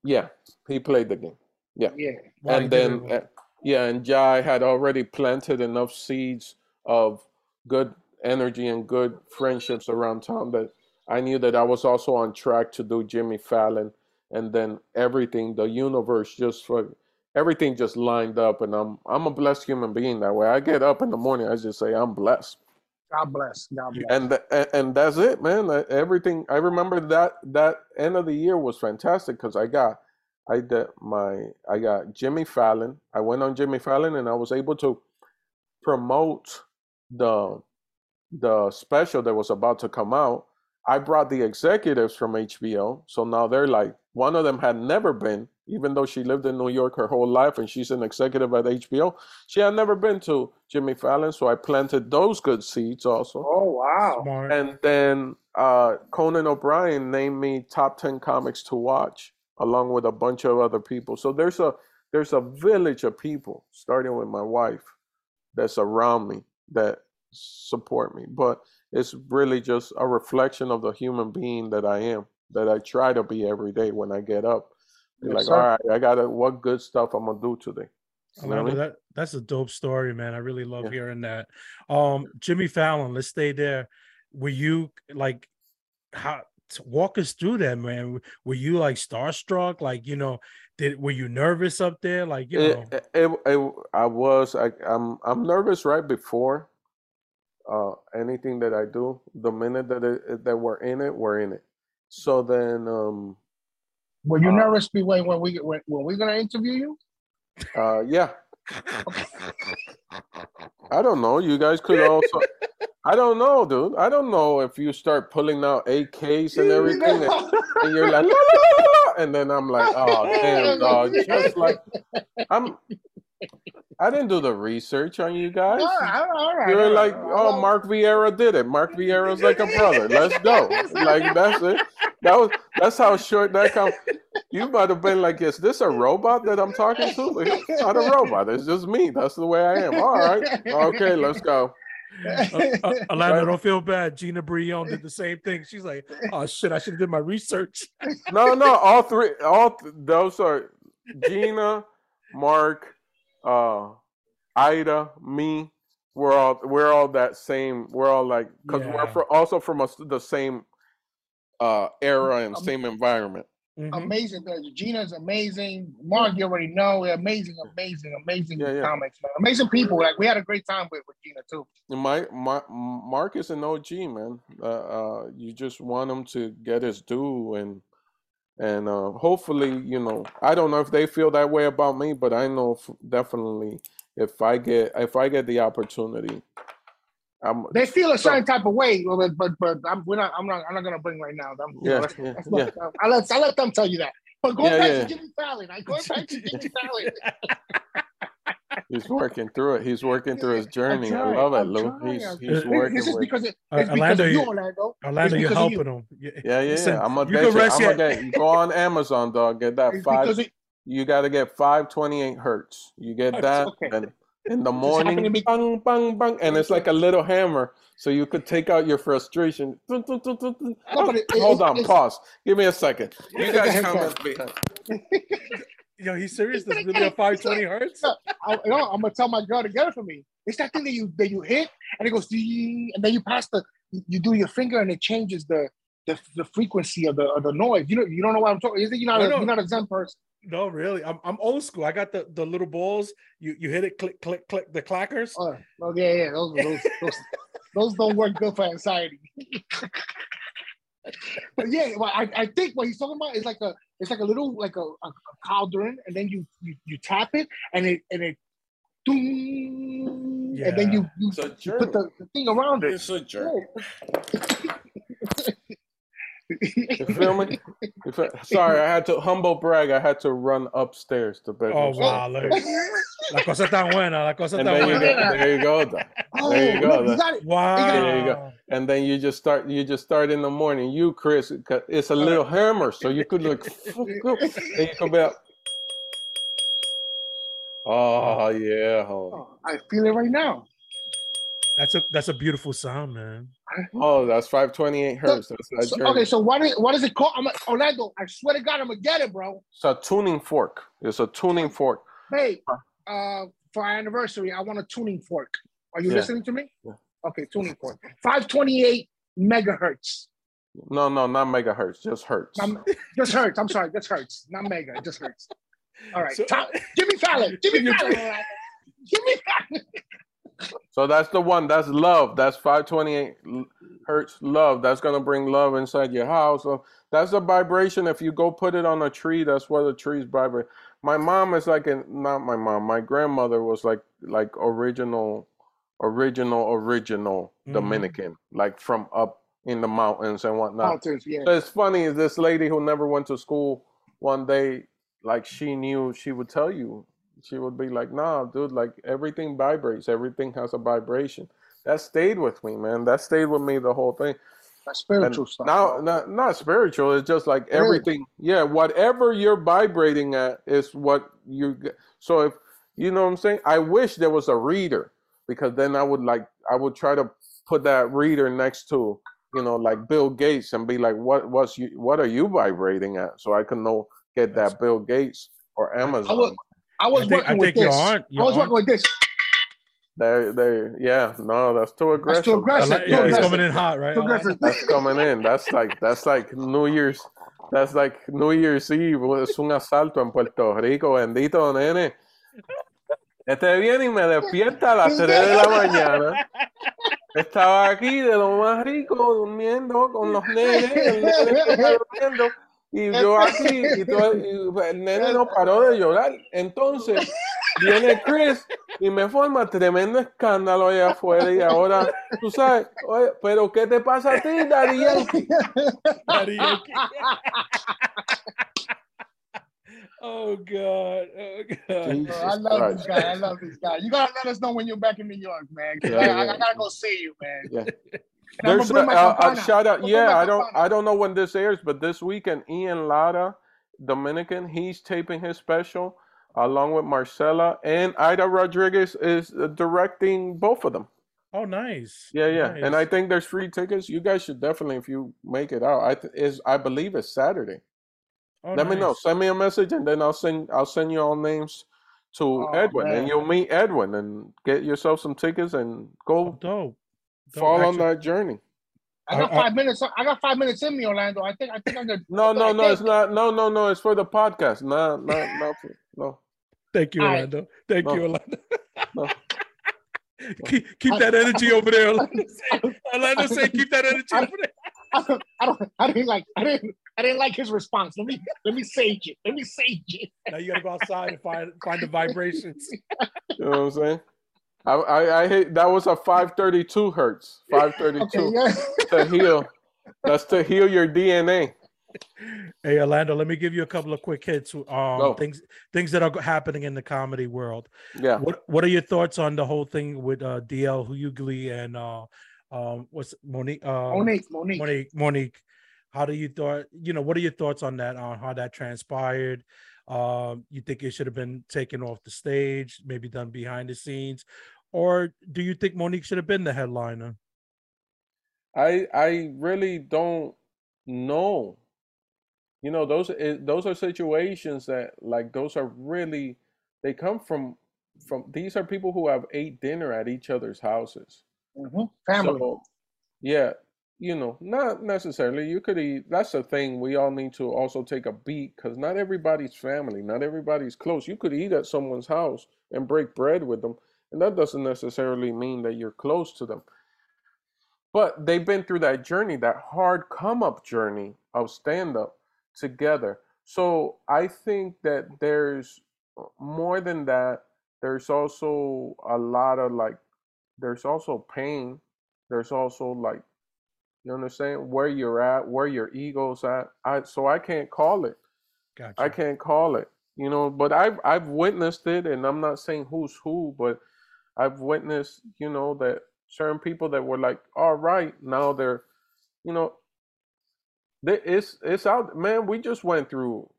yeah he played the game yeah. Yeah. he and then uh, yeah and jai had already planted enough seeds of good energy and good friendships around town that i knew that i was also on track to do jimmy fallon and then everything the universe just for everything just lined up and i'm i'm a blessed human being that way i get up in the morning i just say i'm blessed God bless. God bless. and and that's it man everything i remember that that end of the year was fantastic because i got i did my i got jimmy fallon i went on jimmy fallon and i was able to promote the the special that was about to come out i brought the executives from hbo so now they're like one of them had never been even though she lived in new york her whole life and she's an executive at hbo she had never been to jimmy fallon so i planted those good seeds also oh wow. Smart. and then uh, Conan O'Brien named me top ten comics to watch, along with a bunch of other people. So there's a there's a village of people, starting with my wife, that's around me that support me. But it's really just a reflection of the human being that I am, that I try to be every day when I get up. Yes, like, sir. all right, I gotta what good stuff I'm gonna do today. You know I mean? that that's a dope story, man. I really love Yeah. hearing that. Um, Jimmy Fallon, let's stay there. Were you like how walk us through that, man? Were you like starstruck? Like, you know, did were you nervous up there? Like, you know, it, it, it, I was I, I'm I'm nervous right before uh, anything that I do. The minute that it, that we're in it, we're in it. So then, um, Were you Uh, nervous be- when when we when, when we're gonna interview you? uh, yeah, I don't know. You guys could also. I don't know, dude. I don't know if you start pulling out AKs and everything, and, and you're like, la, la, la, and then I'm like, oh [LAUGHS] damn, dog. Just like I'm. I didn't do the research on you guys. All right, all right, You're all like, right. oh, Mark Vieira did it. Mark Vieira's like a brother. Let's go. [LAUGHS] Like that's it. That was that's how short that come. You might have been like, is this a robot that I'm talking to? It's not a robot. It's just me. That's the way I am. All right. Okay, let's go. Uh, uh, Alana, don't feel bad. Gina Brillon did the same thing. She's like, oh shit, I should have did my research. No, no, all three, all th- those are Gina, Mark, uh, Aida, me. We're all we're all that same. We're all like because Yeah. we're also from us the same uh era and Um, same environment. Mhm. Amazing. Gina's amazing. Mark, you already know. Amazing, amazing, amazing Yeah, yeah. comics, man. Amazing people. Like we had a great time with, with Gina too. And My, my Mark is an OG man. Uh, uh, you just want him to get his due and and uh, hopefully, you know, I don't know if they feel that way about me, but I know f- definitely if I get if I get the opportunity, I'm They feel a certain type of way, but but but I'm we're not. I'm not. I'm not gonna bring right now. I'm, you know, Yeah, that's- yeah, that's not- I let I let them tell you that. But going Yeah, back yeah. to Jimmy Fallon, I going back to Jimmy [LAUGHS] Fallon. he's working through it. He's working through his journey. I love it, Lou. He's he's trying. working This is because it, Uh, it's because Orlando, of you, you- Orlando. Orlando, you're because of you. helping him. Yeah, Yeah, yeah, Listen, yeah. I'm gonna you get can you. rest I'm gonna get. Go on Amazon, dog. Get that It's five. it, You got to get 528 hertz. You get that, Okay. and in the [LAUGHS] This happened to morning, me- bang, bang, bang, and it's like a little hammer, so you could take out your frustration. No, it- Hold it- on, it's- pause. Give me a second. You guys Go ahead, comment behind. Yo, he's serious. He's This gonna is gonna be a get it. 520 hertz. I, you know, I'm gonna tell my girl to get it for me. It's that thing that you that you hit and it goes ding, and then you pass the you do your finger and it changes the the, the frequency of the of the noise. You know you don't know what I'm talking. Is it you're not I a, know. you're not a Zen person? No, really. I'm I'm old school. I got the the little balls. You you hit it, click click click the clackers. Oh, oh yeah, yeah. Those those those, those don't work good for anxiety. [LAUGHS] but yeah, well, I, I think what he's talking about is like a it's like a little like a, a, a cauldron, and then you, you you tap it and it and it doom, and then you you, It's you put the, the thing around it. It's a journey. Yeah. You feel me? You feel- Sorry, I had to humble brag. I had to run upstairs to bed. Oh wow, look. La cosa tan buena, la cosa And tan there you go. There you go. dog. Oh, There you go, look, got it. Wow. There you go. and then you just start you just start in the morning you Chris, it's a uh, little hammer so you could look [LAUGHS] and you could be like, oh, oh yeah homie. Oh, I feel it right now. That's a that's a beautiful sound, man. oh that's 528 hertz that's that So, journey. okay, so what is what is it called? I'm a, Orlando. I swear to God, I'm gonna get it, bro. it's a tuning fork it's a tuning fork Hey, uh, for our anniversary, I want a tuning fork. Are you Yeah. listening to me? Yeah. Okay, tuning fork. 528 megahertz. no no not megahertz just hertz Um, just hertz. I'm sorry, just hertz, not mega, just hertz. All right, So- Tom, Jimmy Fallon. Jimmy [LAUGHS] You're Fallon. Jimmy Fallon. So that's the one that's love that's 528 l- hertz love that's gonna bring love inside your house so that's a vibration if you go put it on a tree that's what the trees vibrate my mom is like a not my mom my grandmother was like like original original original Mhm. dominican like from up in the mountains and whatnot Mountains, yeah. so it's funny is this lady who never went to school one day like she knew she would tell you she would be like nah dude like everything vibrates. Everything has a vibration. That stayed with me man. That stayed with me the whole thing. That's and spiritual stuff. now not, not spiritual. It's just like everything yeah whatever you're vibrating at is what you get so if you know what i'm saying? I wish there was a reader because then i would like i would try to put that reader next to you know like bill gates and be like what what's you what are you vibrating at? So i can know get that bill gates or amazon. was- I was I think- working I with your this. aunt- I was aunt- working with this. there there yeah no that's too aggressive That's too aggressive. Too yeah, he's aggressive. coming in hot, right? Too aggressive. That's coming in. That's like that's like New Year's. That's like New Year's Eve. Es un asalto en Puerto Rico, bendito nene. Este viene y me despierta a las 3 de la mañana. Estaba aquí de lo más rico, durmiendo con los nenes. El nene durmiendo. Y [LAUGHS] yo aquí, y, todo- y el nene no paró de llorar. Entonces, viene Chris y me forma tremendo escándalo allá afuera y ahora, tú sabes, oye, pero ¿qué te pasa a ti, Daddy Yankee? Daddy Yankee. [LAUGHS] oh God. Oh God. Jesus I love Christ. this guy. I love this guy. You gotta let us know when you're back in New York, man. Yeah, I, I- yeah. I gotta go see you, man. Yeah. And I'm There's a, a- a shout out. I'm Yeah, I don't. I don't know when this airs, but this weekend Ian Lara, Dominican, he's taping his special along with Marcella and Aida Rodriguez is uh, directing both of them. Oh, nice. Yeah, yeah. And I think there's free tickets. You guys should definitely, if you make it out, I th- is I believe it's Saturday. Oh, Let me know. Send me a message, and then I'll send I'll send you all names to Oh, Edwin, and you'll meet Edwin and get yourself some tickets and Oh, go dope. Dope. fall on Actually- that journey. I got I- I- five minutes. I got five minutes in me, Orlando. I think. I think I'm gonna. No, no, I no, think- it's not. No, no, no, it's for the podcast. No, no, no, no. Thank you, All right. Orlando. Thank you, Orlando. No. [LAUGHS] keep keep that energy over there, Orlando. [LAUGHS] Say, [LAUGHS] Orlando say, keep that energy I- over there. I don't, I don't. I didn't like. I didn't. I didn't like his response. Let me. Let me sage it. Let me sage it. Now you gotta go outside and find find the vibrations. You know what I'm saying? I, I, I hate that was a 532 hertz. 532 [LAUGHS] Okay. Yeah. [LAUGHS] to heal. That's to heal your DNA. Hey, Orlando, let me give you a couple of quick hits. Um, Go. things things that are happening in the comedy world. Yeah. What What are your thoughts on the whole thing with uh, DL Hughley and uh, um, what's Mo'Nique? Uh, Mo'Nique. Mo'Nique. Mo'Nique. Mo'Nique. How do you thought? You know, what are your thoughts on that? On how that transpired? Um, you think it should have been taken off the stage, maybe done behind the scenes, or do you think Mo'Nique should have been the headliner? I I really don't know. You know, those those are situations that like those are really they come from from these are people who have ate dinner at each other's houses. Mhm. Family. So, yeah, you know, not necessarily. You could eat. That's the thing. We all need to also take a beat because not everybody's family, not everybody's close. You could eat at someone's house and break bread with them, and that doesn't necessarily mean that you're close to them. But they've been through that journey, that hard come up journey of stand up together. So I think that there's uh, more than that. There's also a lot of like, there's also pain. There's also like, you understand where you're at, where your ego's at. I so I can't call it. Gotcha. I can't call it. You know, but I've I've witnessed it, and I'm not saying who's who, but I've witnessed, you know, that certain people that were like, all right, now they're, you know, they, it's it's out, man. We just went through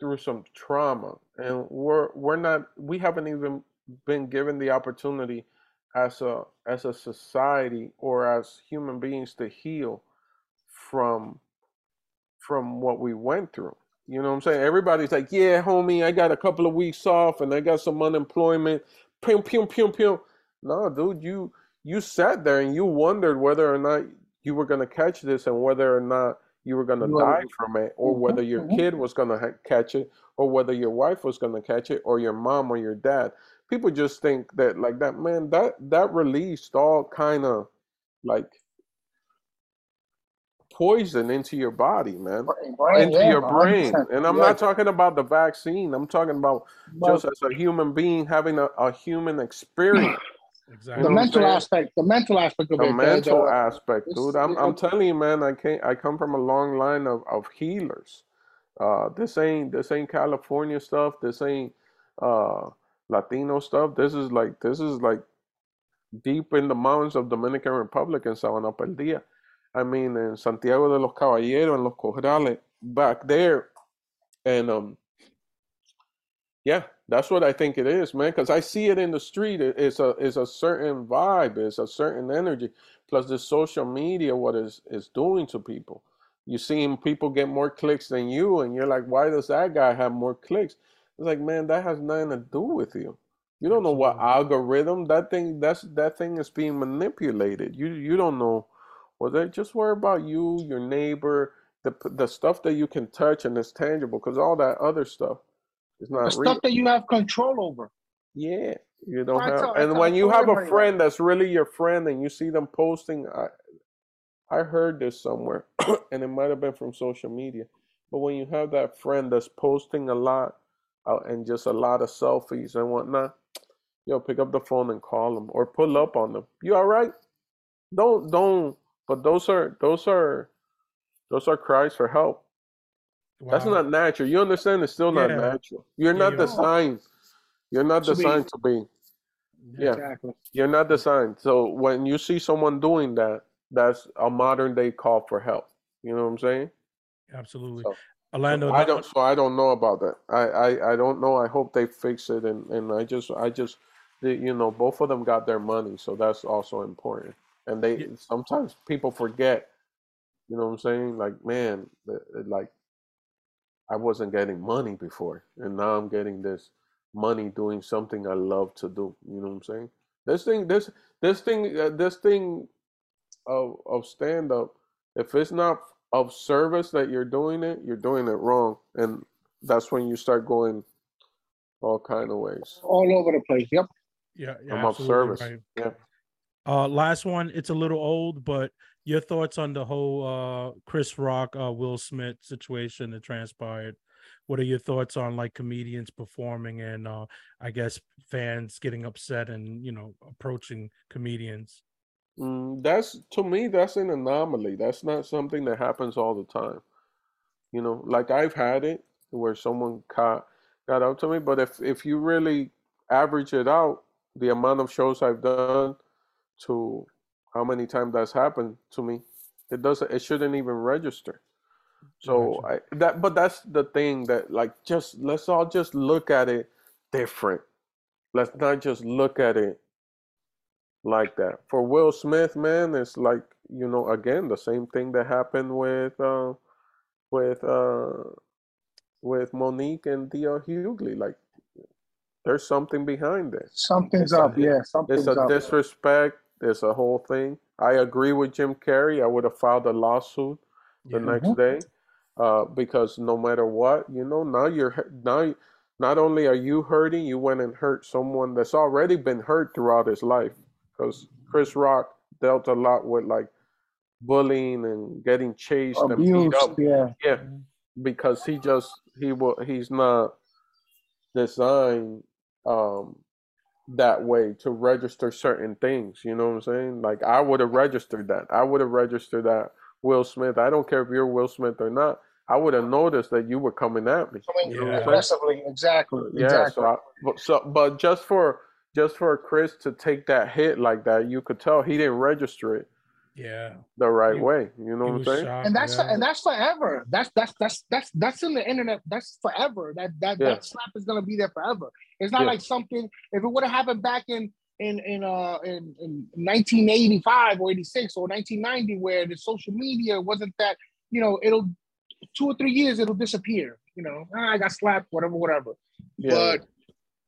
through some trauma, and we're we're not, we haven't even been given the opportunity as a as a society or as human beings to heal from from what we went through. You know what I'm saying? Everybody's like, yeah, homie, I got a couple of weeks off and I got some unemployment. Pum, pum, pum, pum. No, dude, you you sat there and you wondered whether or not you were gonna catch this and whether or not you were gonna You die from it, or Mhm, whether your kid was gonna ha- catch it, or whether your wife was gonna catch it, or your mom or your dad. People just think that like that, man. That that released all kind of like poison into your body, man Brain, brain, into yeah, your brain. 100%. And I'm Yeah. not talking about the vaccine. I'm talking about But just as a human being having a, a human experience, [COUGHS] exactly. the know what mental aspect, the mental aspect of the it, the- mental the- aspect, it's- dude. I'm, it- I'm telling you, man. I can't. I come from a long line of, of healers. Uh, this ain't this ain't California stuff. This ain't uh, Latino stuff. This is like this is like deep in the mountains of Dominican Republic in Sabana Perdida. I mean, in Santiago de los Caballeros, in Los Corrales, back there, and um, yeah, that's what I think it is, man. Because I see it in the street. It- It's a it's a certain vibe. It's a certain energy. Plus, the social media, what is is doing to people. You're seeing people get more clicks than you, and you're like, why does that guy have more clicks? It's like, man, that has nothing to do with you. You don't know what algorithm that thing that's that thing is being manipulated. You you don't know. Well, they just worry about you, your neighbor, the the stuff that you can touch and is tangible, because all that other stuff is the not stuff that you have control over. Yeah, you don't I have. tell- And when you have a friend that's really your friend, and you see them posting, I I heard this somewhere, [CLEARS THROAT] and it might have been from social media. But when you have that friend that's posting a lot uh, and just a lot of selfies and whatnot, yo, pick up the phone and call them or pull up on them. You all right? Don't don't. But those are those are those are cries for help. Wow. That's not natural. You understand? It's still not yeah. natural. You're yeah, not you're designed. You're not to designed be. to be. Yeah, exactly. You're not designed. So when you see someone doing that, that's a modern day call for help. You know what I'm saying? Absolutely. So, Orlando, so I don't. So I don't know about that. I, I I don't know. I hope they fix it. And and I just I just, you know, both of them got their money, so that's also important. And they yeah. sometimes people forget. You know what I'm saying? Like man, like I wasn't getting money before, and now I'm getting this money doing something I love to do. You know what I'm saying? This thing, this this thing, uh, this thing of of stand up. If it's not of service that you're doing it, you're doing it wrong, and that's when you start going all kind of ways, all over the place. Yep. Yeah, yeah I'm of service. Right. Yeah. Uh, last one. It's a little old, but your thoughts on the whole uh, Chris Rock, uh, Will Smith situation that transpired? What are your thoughts on like comedians performing and uh, I guess fans getting upset and you know approaching comedians? Mm, that's to me that's an anomaly. That's not something that happens all the time. You know, like I've had it where someone got got out to me, but if if you really average it out, the amount of shows I've done to how many times that's happened to me. It doesn't. It shouldn't even register. So I, that, but that's the thing that like just let's all just look at it different. Let's not just look at it like that. For Will Smith, man, it's like you know again the same thing that happened with uh, with uh, with Mo'Nique and D.L. Hughley. Like there's something behind it. Something's it's up, a, yeah. Something's it's a up. disrespect there's a whole thing. I agree with Jim Carrey. I would have filed a lawsuit the yeah. next day uh, because no matter what, you know, now you're now not only are you hurting, you went and hurt someone that's already been hurt throughout his life. Because Chris Rock dealt a lot with like bullying and getting chased Abuse, and beat up. Yeah, yeah, because he just he will he's not designed um, that way to register certain things. You know what I'm saying? Like I would have registered that. I would have registered that Will Smith. I don't care if you're Will Smith or not. I would have noticed that you were coming at me. Coming yeah. aggressively, exactly. Yeah. Exactly. So, I, but, so, but just for just for Chris to take that hit like that, you could tell he didn't register it yeah. The right he, way you know what i'm saying? shocked, and that's yeah. and that's forever. That's that's that's that's that's in the internet. That's forever. That that yeah. that slap is going to be there forever. It's not yeah. like something if it would have happened back in in in uh in, in 1985 or 86 or 1990 where the social media wasn't that you know it'll two or three years it'll disappear you know? Ah, i got slapped whatever whatever. But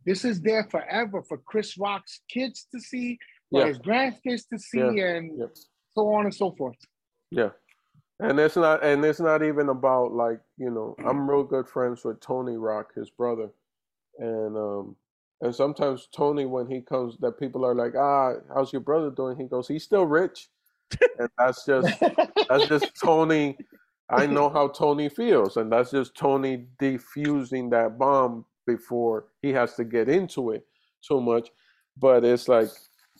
this is there forever for chris rock's kids to see for his grandkids to see and so on and so forth. Yeah. And it's not and it's not even about like, you know, I'm real good friends with Tony Rock, his brother. And um and sometimes Tony when he comes that people are like, ah, how's your brother doing? He goes, He's still rich. and that's just [LAUGHS] that's just Tony. I know how Tony feels, and that's just Tony defusing that bomb before he has to get into it too much. But it's like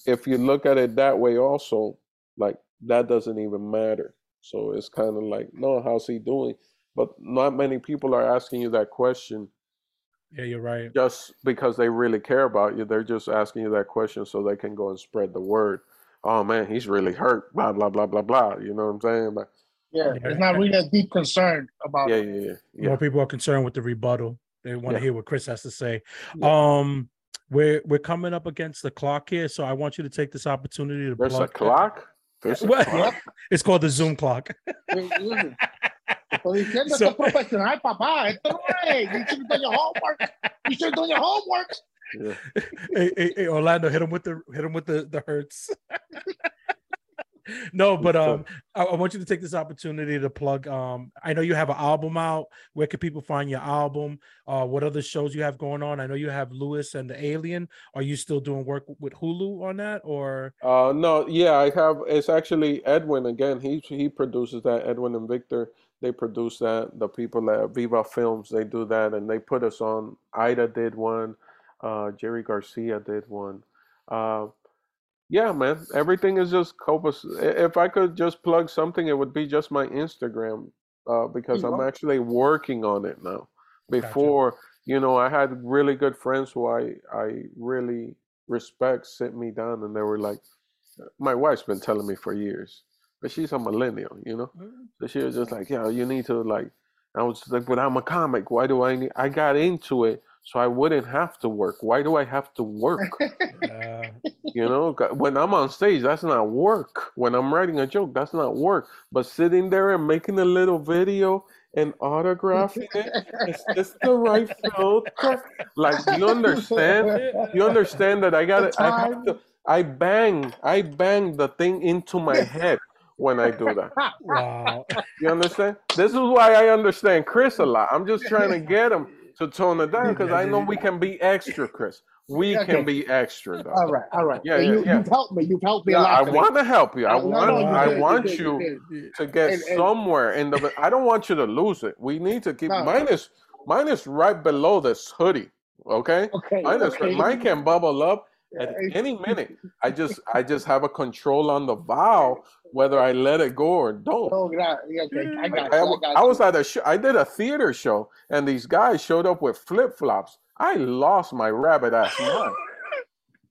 if you look at it that way also, like that doesn't even matter. So it's kind of like, no, how's he doing? But not many people are asking you that question. Yeah, you're right. Just because they really care about you, they're just asking you that question so they can go and spread the word. Oh man, he's really hurt. Blah blah blah blah blah. You know what I'm saying? But, yeah, it's not really a deep concern about. Yeah, yeah, yeah. yeah. More people are concerned with the rebuttal. They want yeah. to hear what Chris has to say. Yeah. Um, we're we're coming up against the clock here, so I want you to take this opportunity to. There's a clock. There's Yep. It's called the Zoom clock. [LAUGHS] so, profesional, papá. Esto no es. You should have done your homework. You should have done your homework. Yeah. [LAUGHS] hey, hey, hey, Orlando, hit him with the hit him with the the hertz. [LAUGHS] no, but um, I, I, want you to take this opportunity to plug. Um, I know you have an album out. Where can people find your album? Uh, what other shows you have going on? I know you have Lewis and the Alien. Are you still doing work with Hulu on that, or? Uh, no, yeah, I have. It's actually Edwin again. He he produces that. Edwin and Victor they produce that. The people at Viva Films they do that, and they put us on. Aida did one. Uh, Jerry Garcia did one. Uh, yeah, man, everything is just Copus. If I could just plug something, it would be just my Instagram uh, because I'm actually working on it now. Before, gotcha. you know, I had really good friends who I I really respect sit me down and they were like, my wife's been telling me for years, but she's a millennial, you know. Mm-hmm. So she was just like, yeah, you need to like. I was like, but I'm a comic. Why do I need? I got into it so I wouldn't have to work. Why do I have to work? [LAUGHS] Uh, you know, when I'm on stage, that's not work. When I'm writing a joke, that's not work. But sitting there and making a little video and autographing it, is this the right filter? Like, you understand? You understand that I got it. I have to. I bang, I bang the thing into my head when I do that. Wow. You understand? This is why I understand Chris a lot. I'm just trying to get him to tone it down because I know we can be extra, Chris. We okay. can be extra. Though. All right, all right. Yeah, yeah, you, yeah. You've helped me. You've helped me yeah, I want to help you. I want. No, no, you I did, want you, did, you, you to get and, and, somewhere in the. I don't want you to lose it. We need to keep. No. Mine is mine is right below this hoodie. Okay. Okay. Mine okay. mine can bubble up at any minute. I just [LAUGHS] I just have a control on the valve whether I let it go or don't. Oh, yeah, okay. I got, I, I, I was at a show. I did a theater show, and these guys showed up with flip flops. I lost my rabbit ass mind.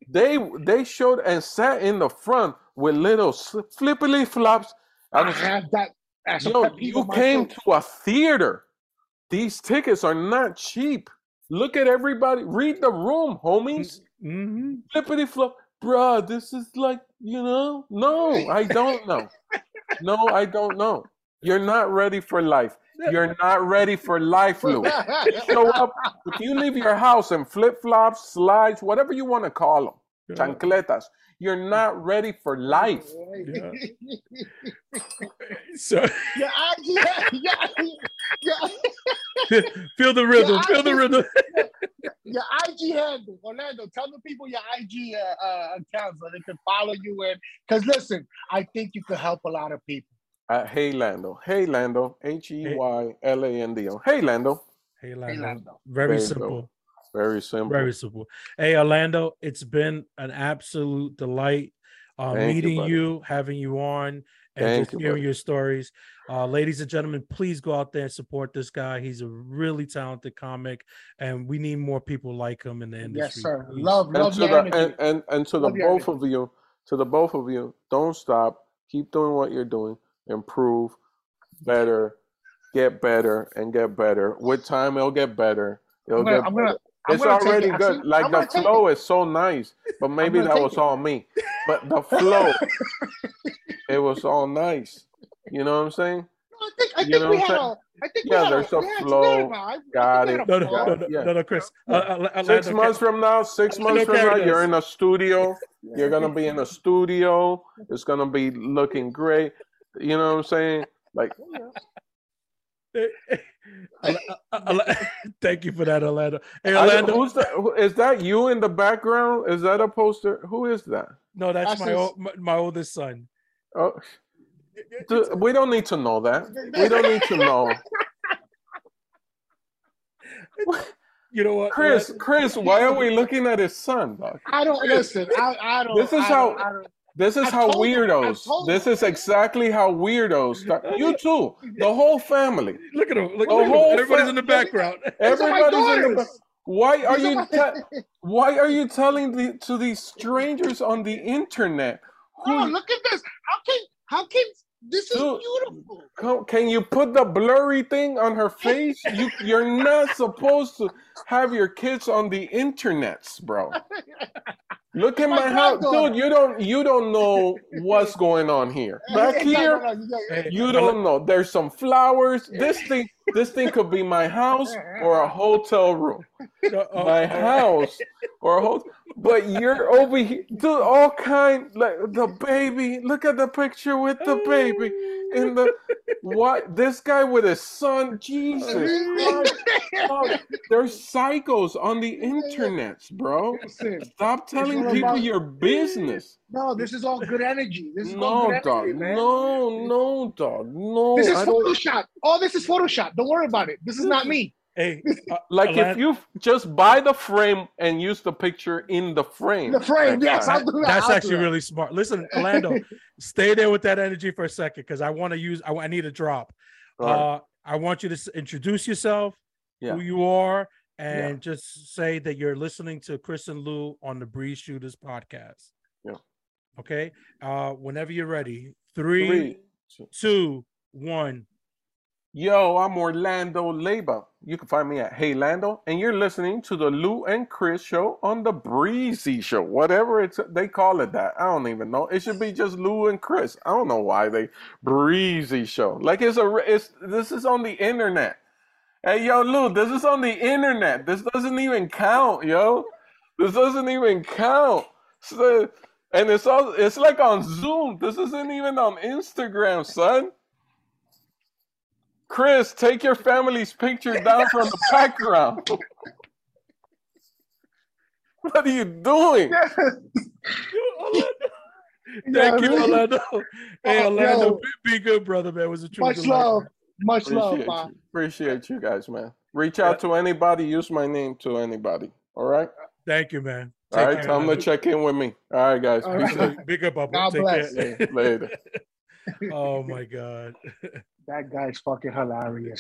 they they showed and sat in the front with little flippily flops. I, was, I have that. Yo, you came to a theater. These tickets are not cheap. Look at everybody. Read the room, homies. Mm-hmm. Flippity flop bruh, this is like, you know, no, I don't know. no, I don't know. You're not ready for life. You're not ready for life, Lou. [LAUGHS] Show up. If you leave your house in flip flops, slides, whatever you want to call them, yeah. chancletas, you're not ready for life. Yeah. [LAUGHS] so, yeah, yeah, yeah, yeah. [LAUGHS] feel the rhythm. Yeah, feel the rhythm your IG handle, Orlando. Tell the people your IG uh, uh, account so they can follow you. And because listen, I think you could help a lot of people. Uh, hey Lando, hey Lando, H E Y L A N D O. Hey Lando. Hey Lando. Hey, Lando. Very simple. Very simple. Very simple. Hey Orlando, it's been an absolute delight uh, meeting you, you, having you on, and Thank just you, hearing buddy. your stories. Uh, ladies and gentlemen, please go out there and support this guy. He's a really talented comic, and we need more people like him in the industry. Yes, sir. Please. Love, and love to the, and, and, and to love the both energy. of you, to the both of you, don't stop. Keep doing what you're doing. Improve, better, get better, and get better. With time, it'll get better. It'll gonna, get I'm better. Gonna, it's already good. Like the flow is so nice, but maybe that was it. all me. But the flow, [LAUGHS] it was all nice. You know what I'm saying? I think, I think we had a. I think yeah, there's a, a flow. Got it. No, no, no, no, yeah. no, no, Chris. Uh, uh, uh six months from now, six months from now, you're in a studio. You're gonna be in a studio. It's gonna be looking great. You know what I'm saying? Like. [LAUGHS] [LAUGHS] Uh, uh, [LAUGHS] Thank you for that, Orlando. Hey, Orlando, I, who's the, is that you in the background? Is that a poster? Who is that? No, that's, my, my, my oldest son. Oh, we don't need to know that. We don't need to know. You know what, Chris? Chris, why are we looking at his son? Dog? I don't listen. I, I don't. This is I how. Don't, this is I how weirdos. This is exactly how weirdos start. You [LAUGHS] too. The whole family. Look at them. Look, look at them. Everybody's fa- in the background. Everybody's in the. Why are you? Te- [LAUGHS] why are you telling the, to these strangers on the internet? Who, oh, look at this. How can how can this is Dude, beautiful. Can you put the blurry thing on her face? You you're not supposed to. Have your kids on the internets, bro. [LAUGHS] Look at My my house, dude. You don't you don't know what's going on here. [LAUGHS] Back No, no, here, no, no, Hey, you don't know. There's some flowers. This thing, this thing could be my house or a hotel room. My house or a hotel. But you're over here, dude. All kind like the baby. Look at the picture with the baby in the what? This guy with his son. Jesus [LAUGHS] Christ. Dog, There's psychos on the internets, bro. Listen, Stop telling people about- your business. no, this is all good energy. This is all No, good dog. energy, man. No, no, dog. No. This is I don't- Photoshop. All this is Photoshop. Don't worry about it. This is not me. Hey, uh, [LAUGHS] Like Alan- if you just buy the frame and use the picture in the frame. The frame, next yes, time. I'll do that. that's I'll actually that. really smart. Listen, [LAUGHS] Orlando, stay there with that energy for a second because I want to use. I, I need a drop. All right. Uh, I want you to introduce yourself, Yeah. who you are, and just say that you're listening to Chris and Lou on the Breeze Shooters podcast. Yeah. Okay. Uh, whenever you're ready, three, Three. two- two, one. Yo, I'm Orlando Leyba. You can find me at Hey Lando, and you're listening to the Lou and Chris show on the Breezy Show, whatever it's they call it. That I don't even know. It should be just Lou and Chris. I don't know why they Breezy Show. Like it's a it's this is on the internet. Hey yo, Lou, this is on the internet. This doesn't even count, yo. This doesn't even count. So, and it's all it's like on Zoom. This isn't even on Instagram, son. Chris, take your family's picture down from the background. [LAUGHS] what are you doing? [LAUGHS] Thank you, Yeah. Orlando. Hey, Oh, Orlando, yo. be, be good, brother, man. It was a true Much delight, love. man. Much love, Appreciate Bob. you. Appreciate you guys, man. Reach out to anybody, use my name to anybody. All right? Thank you, man. All right, care, tell them to check in with me. All right, guys. All Peace right. Big up, Bubba. God Take bless. care. Later. [LAUGHS] oh my God. [LAUGHS] That guy's fucking hilarious.